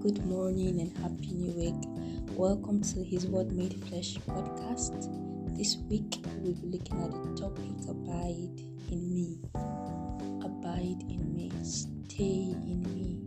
good morning, and happy new week. Welcome to His Word Made Flesh podcast. This week we'll be looking at the topic Abide in Me. Abide in me, stay in me,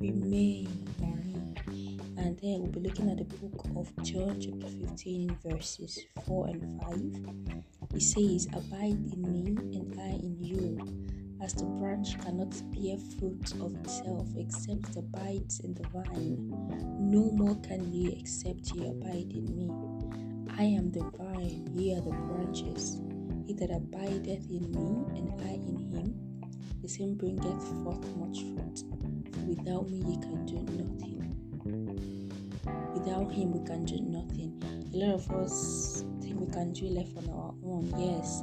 remain in me. And then we'll be looking at the book of John, chapter 15, verses 4 and 5. It says, Abide in me, and I in you as the branch cannot bear fruit of itself except it abides in the vine, no more can ye except ye abide in me. I am the vine, ye are the branches. He that abideth in me, and I in him, the same bringeth forth much fruit. For without me ye can do nothing. Without him we can do nothing. A lot of us think we can do life on our own. Yes,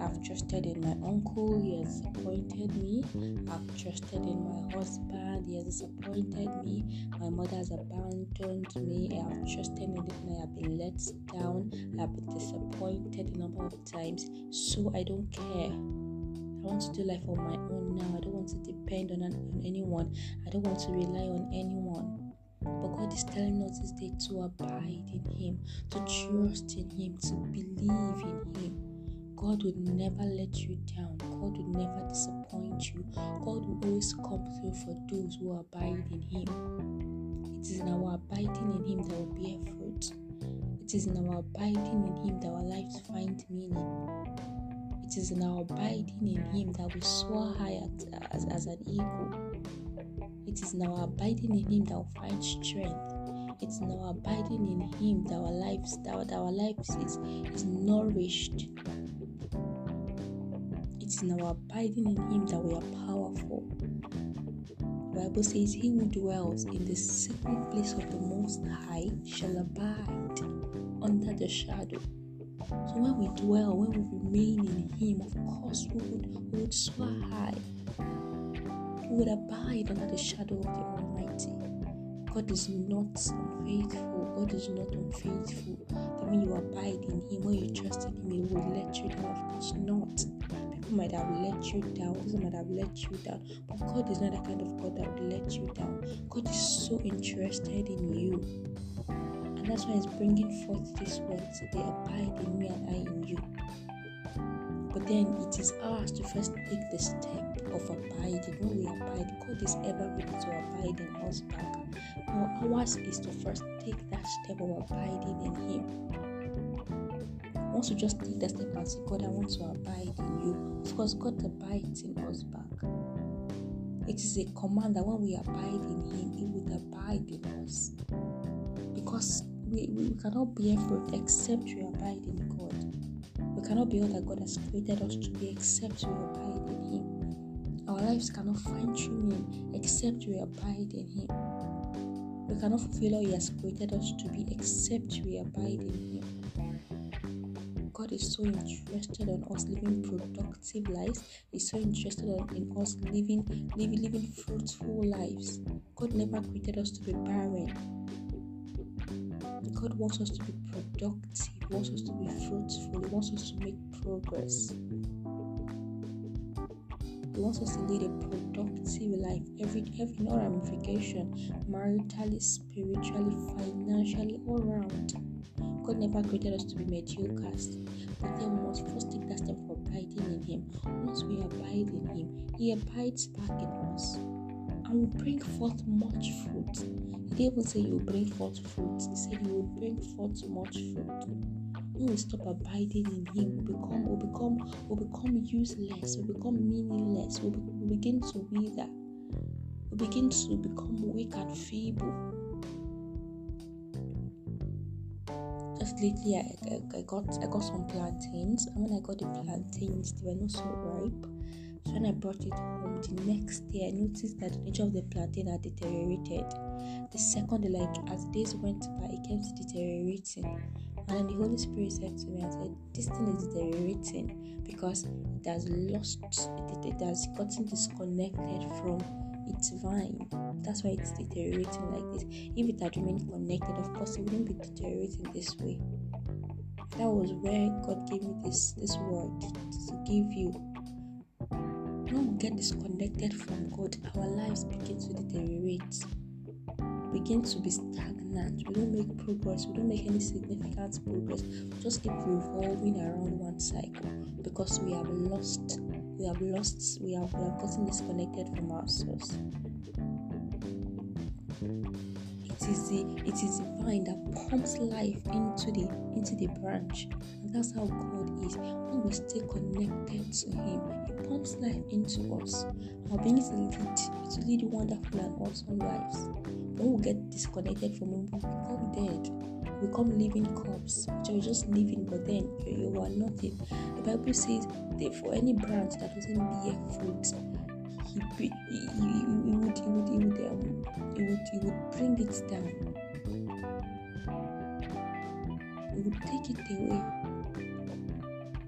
I've trusted in my uncle, he has disappointed me. I've trusted in my husband, he has disappointed me. My mother has abandoned me. I have trusted in it and I have been let down. I have been disappointed a number of times. So I don't care. I want to do life on my own now. I don't want to depend on, on anyone. I don't want to rely on anyone. But God is telling us this day to abide in Him, to trust in Him, to believe in Him. God would never let you down. God would never disappoint you. God will always come through for those who abide in Him. It is in our abiding in Him that will bear fruit. It is in our abiding in Him that our lives find meaning. It is in our abiding in Him that we soar high as, as an eagle. It is in our abiding in Him that we find strength. It's in our abiding in Him that our lives that our lives is, is nourished in our abiding in Him that we are powerful. The Bible says, He who dwells in the secret place of the Most High shall abide under the shadow. So when we dwell, when we remain in Him, of course we would, we would soar high. We would abide under the shadow of the Almighty. God is not unfaithful. God is not unfaithful. That when you abide in Him, when you trust in Him, He will let you down. Of course not people might have let you down, people might have let you down, but God is not the kind of God that will let you down. God is so interested in you. And that's why He's bringing forth this word today abide in me and I in you. But then it is ours to first take the step of abiding. When we abide, God is ever ready to abide in us back. Now, ours is to first take that step of abiding in Him once you just take that step and say, God, I want to abide in you, of course, God abides in us back. It is a command that when we abide in Him, He would abide in us. Because we, we cannot bear fruit except we abide in God. We cannot be all that God has created us to be except we abide in Him. Our lives cannot find true meaning except we abide in Him. We cannot fulfill all He has created us to be except we abide in Him. God is so interested in us living productive lives. He's so interested in us living, living, living fruitful lives. God never created us to be barren. God wants us to be productive. He wants us to be fruitful. He wants us to make progress. He wants us to lead a productive life, every every no ramification, maritally, spiritually, financially, all around. God never created us to be mediocre, but then we must first take that step of abiding in Him. Once we abide in Him, He abides back in us and will bring forth much fruit. He didn't even say He will bring forth fruit, He said He will bring forth much fruit. When we stop abiding in Him, we become, we become, we become useless, we become meaningless, we, be, we begin to wither, we begin to become weak and feeble lately I, I, I, got I got some plantains and when I got the plantains they were not so ripe. So when I brought it home the next day I noticed that the nature of the plantain had deteriorated. The second like as days went by it kept deteriorating. And the Holy Spirit said to me and said this thing is deteriorating because it has lost it, it has gotten disconnected from its vine. That's why it's deteriorating like this. If it had remained connected, of course, it wouldn't be deteriorating this way. That was where God gave me this this word to give you. When we get disconnected from God, our lives begin to deteriorate. begin to be stagnant. We don't make progress. We don't make any significant progress. We just keep revolving around one cycle because we have lost. We have lost. We have, we have gotten disconnected from our source. It is the it is the vine that pumps life into the into the branch, and that's how God is. When we stay connected to Him, He pumps life into us. Our being is lead to lead wonderful and awesome lives. When we get disconnected from Him, we become dead. Become living corpse. So you're just living, but then you, you are nothing. The Bible says that for any branch that doesn't bear fruit, he, he, he, he would he would he would um, he would he would bring it down. He would take it away.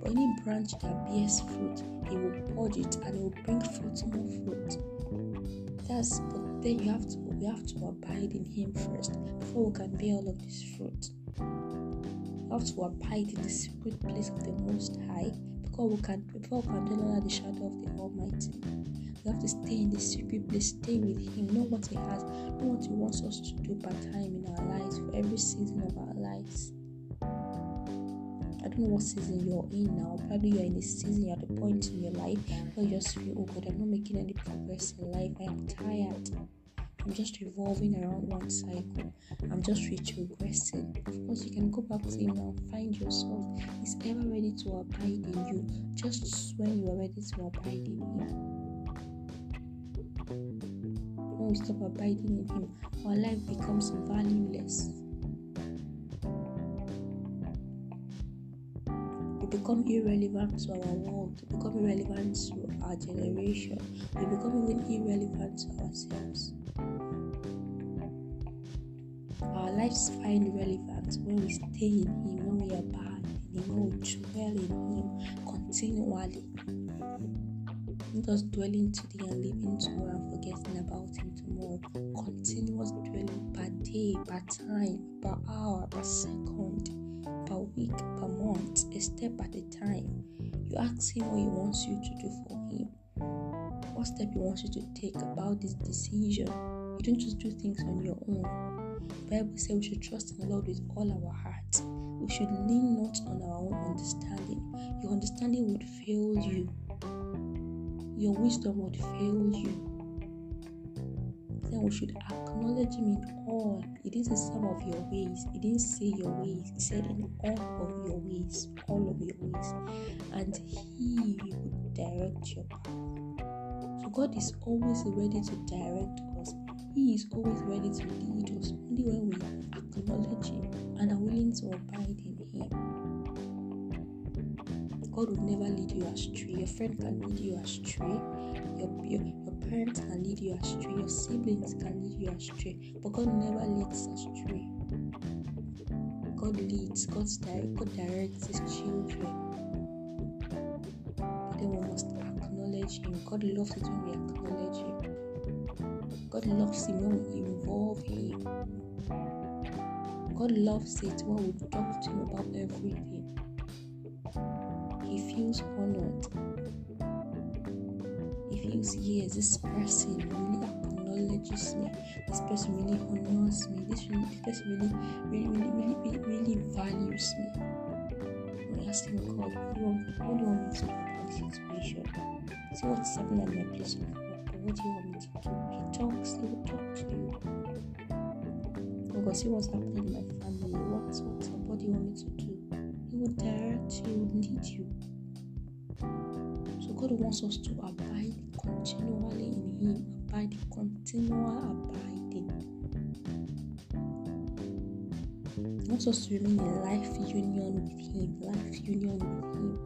But any branch that bears fruit, he will purge it and he will bring forth more fruit. That's then you have to we have to abide in him first before we can bear all of this fruit. We have to abide in the secret place of the most high before we can before we can dwell under the shadow of the Almighty. We have to stay in the secret place, stay with Him, know what He has, know what He wants us to do part time in our lives, for every season of our know what season you're in now. Probably you're in a season, you're at a point in your life where you just feel, oh God, I'm not making any progress in life. I am tired. I'm just revolving around one cycle. I'm just retrogressing. Of course, you can go back to Him now, find yourself. He's ever ready to abide in you, just when you are ready to abide in Him when we stop abiding in Him, our life becomes valueless. Become irrelevant to our world, become irrelevant to our generation, we become even irrelevant to ourselves. Our lives find relevance when we stay in Him, when we abide in Him, when we dwell in Him continually. Not just dwelling today and living tomorrow and forgetting about Him tomorrow. Continuous dwelling per day, per time, per hour, per second, per week, per month, a step at a time. You ask Him what He wants you to do for Him. What step He wants you to take about this decision. You don't just do things on your own. The Bible says we should trust in the Lord with all our heart. We should lean not on our own understanding. Your understanding would fail you your wisdom would fail you. Then we should acknowledge Him in all. It didn't say some of your ways, He didn't say your ways, He said in all of your ways, all of your ways, and He would direct your path. So God is always ready to direct us. He is always ready to lead us only when we acknowledge Him and are willing to abide in Him. God will never lead you astray. Your friend can lead you astray. Your, your parents can lead you astray. Your siblings can lead you astray. But God never leads astray. God leads, God's direct, God directs His children. But then we must acknowledge Him. God loves it when we acknowledge Him. God loves Him when we involve Him. God loves it when we talk to Him about everything He feels honored. Yes, this person really acknowledges me. This person really honors me. This, really, this person really, really, really, really, really, values me. Asked him, God, what do you want, me to do about this situation? See what's happening at my place of work. What do you want me to do? He talks, he will talk to you. Oh God, see what's happening in my family. What's, what's? What do you want me to do? He will direct you, he lead you. So God wants us to abide continually in Him, abide continual abiding. He wants remain in life union with Him, life union with Him.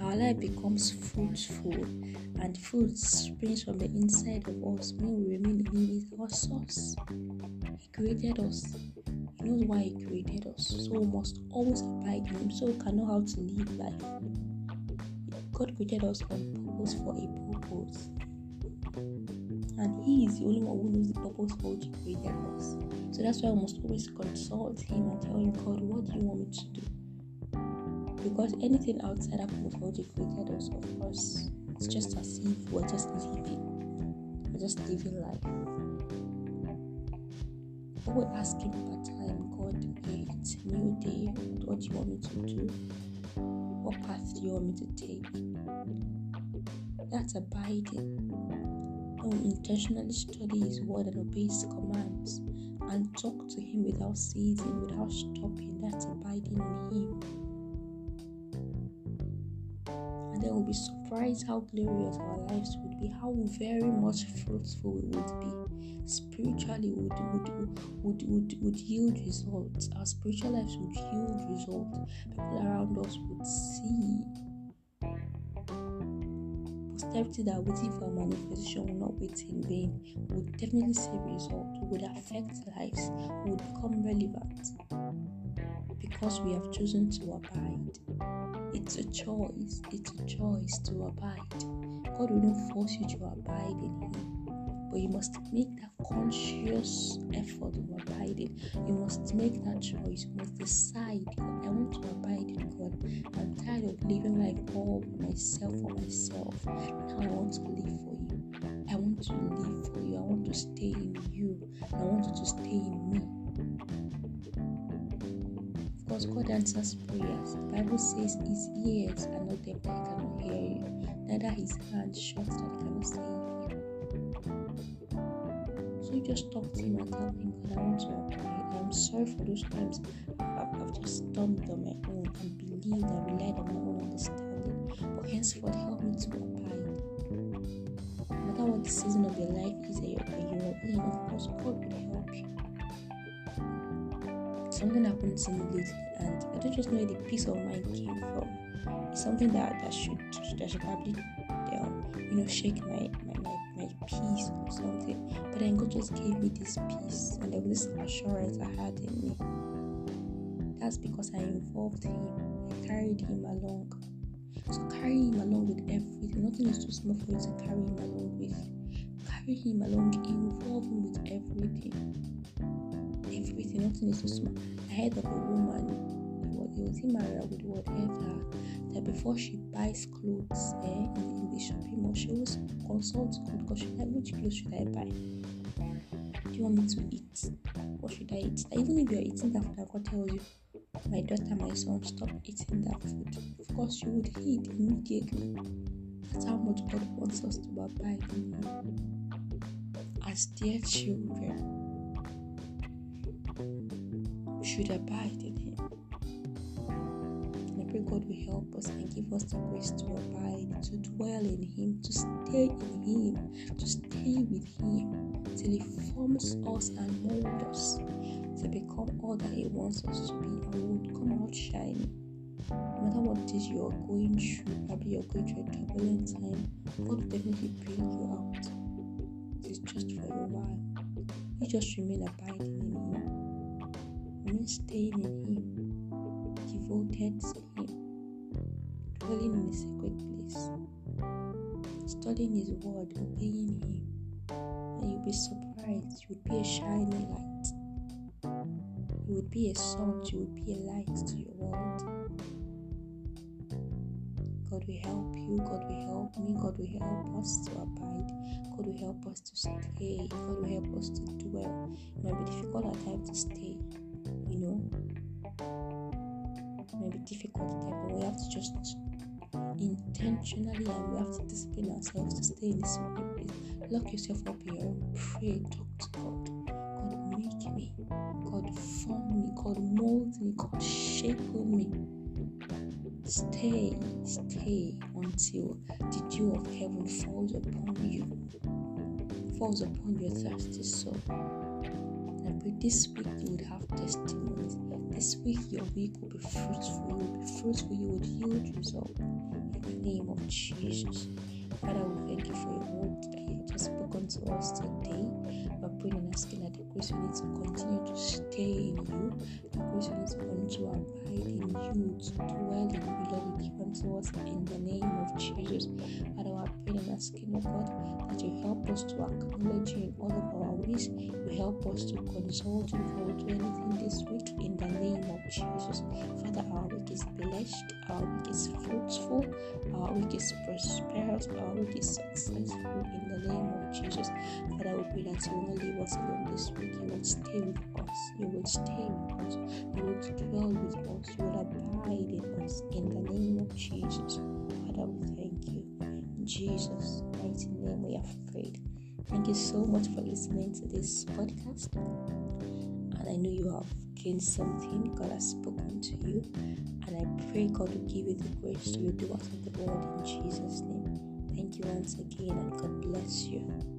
Our life becomes fruitful, and fruit springs from the inside of us when we remain in Him is our source. He created us knows why He created us. So we must always abide in Him so we can know how to live life. God created us on purpose for a purpose. And He is the only one who knows the purpose for which He created us. So that's why we must always consult Him and tell Him, God, what do you want me to do? Because anything outside of which He created us, of course, It's just as if we're just living. We're just living life. But we're asking part time, God, okay, it's a new day. What do you want me to do? What path do you want me to take? That's abiding. We intentionally study His word and obey His commands and talk to Him without ceasing, without stopping, that's abiding in Him. And then we'll be surprised how glorious our lives would be, how very much fruitful we would be. Spiritually would would, would, would, would yield results. Our spiritual lives would yield results. People around us would see posterity that are waiting for manifestation will not wait in vain. We would definitely see results. We would affect lives. We would become relevant because we have chosen to abide. It's a choice. It's a choice to abide. God will not force you to abide in Him, but you must make that conscious effort of abiding. You must make that choice. You must decide. I want to abide in God. I'm tired of living like all myself for myself. Now I want to live for you. I want to live for you. I want to stay in you. I want you to stay in me because God answers prayers. The Bible says his ears are not deaf that he cannot hear you, neither his hands shut that he cannot see just talk to him and tell him, I want to. I'm sorry for those times I've, I've just stumbled on my own and believed and relied on my own understanding. But henceforth, help me to abide. No matter what the season of your life is that you're, you're in, of course, God will help you something happened to me lately and I don't just know where the peace of mind came from. It's something that, that should that should probably um, you know shake my, my, my, peace or something. But then God just gave me this peace and there was this assurance I had in me. That's because I involved him. I carried him along. So carry him along with everything. Nothing is too small for you to carry him along with. Carry him along, involve him with everything everything, nothing is too small. I heard of a woman, he was married with whatever, that before she buys clothes eh, in, in the shopping mall, she always consults God because she like, which clothes should I buy? Do you want me to eat? What should I eat? Even if you're eating that food, God tells you, my daughter, my son, stop eating that food. Of course, you would eat immediately. That's how much God wants us to abide in Him. As dear children, should abide in Him. Pray God will help us and give us the grace to abide, to dwell in Him, to stay in Him, to stay with Him till He forms us and molds us to become all that He wants us to be and would come out shining. No matter what it is you're going through, probably you're going through a turbulent time, God will definitely bring you out. It is just for a while. You just remain abiding in Him remain staying in Him, devoted Him, dwelling in a sacred place, studying His Word, obeying Him, and you'll be surprised. You would be a shining light. You would be a salt, you would be a light to your world. God will help you, God will help me, God will help us to abide, God will help us to stay, God will help us to dwell. It might be difficult at times to stay, difficult but we have to just intentionally and we have to discipline ourselves to stay in this place. Lock yourself up in your room, pray, talk to God. God, make me. God, form me. God, mold me. God, shape me. Stay, stay until the dew of heaven falls upon you, falls upon your thirsty soul. And pray this week you would have testimonies. This week your week will be fruitful. You will be fruitful. You would yield result in the name of Jesus. Father, we thank you for your word that you have just spoken to us today. We're praying and asking that the grace we need to continue to stay in you, the grace we need to continue to abide in you, to dwell in you, Lord, we give unto us in the name of Jesus. Father, we're praying and asking, oh God, that you help us to acknowledge you in all of our ways. You help us to consult you if we do anything this week in the name of Jesus. Father, our week is blessed, our week is fruitful, our week is prosperous, our week is successful in the name of Jesus. Father, we pray that you will leave us alone this week. You will stay with us. You will stay with us. You will dwell with us. You will abide in us in the name of Jesus. Father, we thank you. In Jesus' mighty name we have prayed. Thank you so much for listening to this podcast. And I know you have gained something. God has spoken to you. And I pray God will give you the grace to do what of the word in Jesus' name. Thank you once again and God bless you.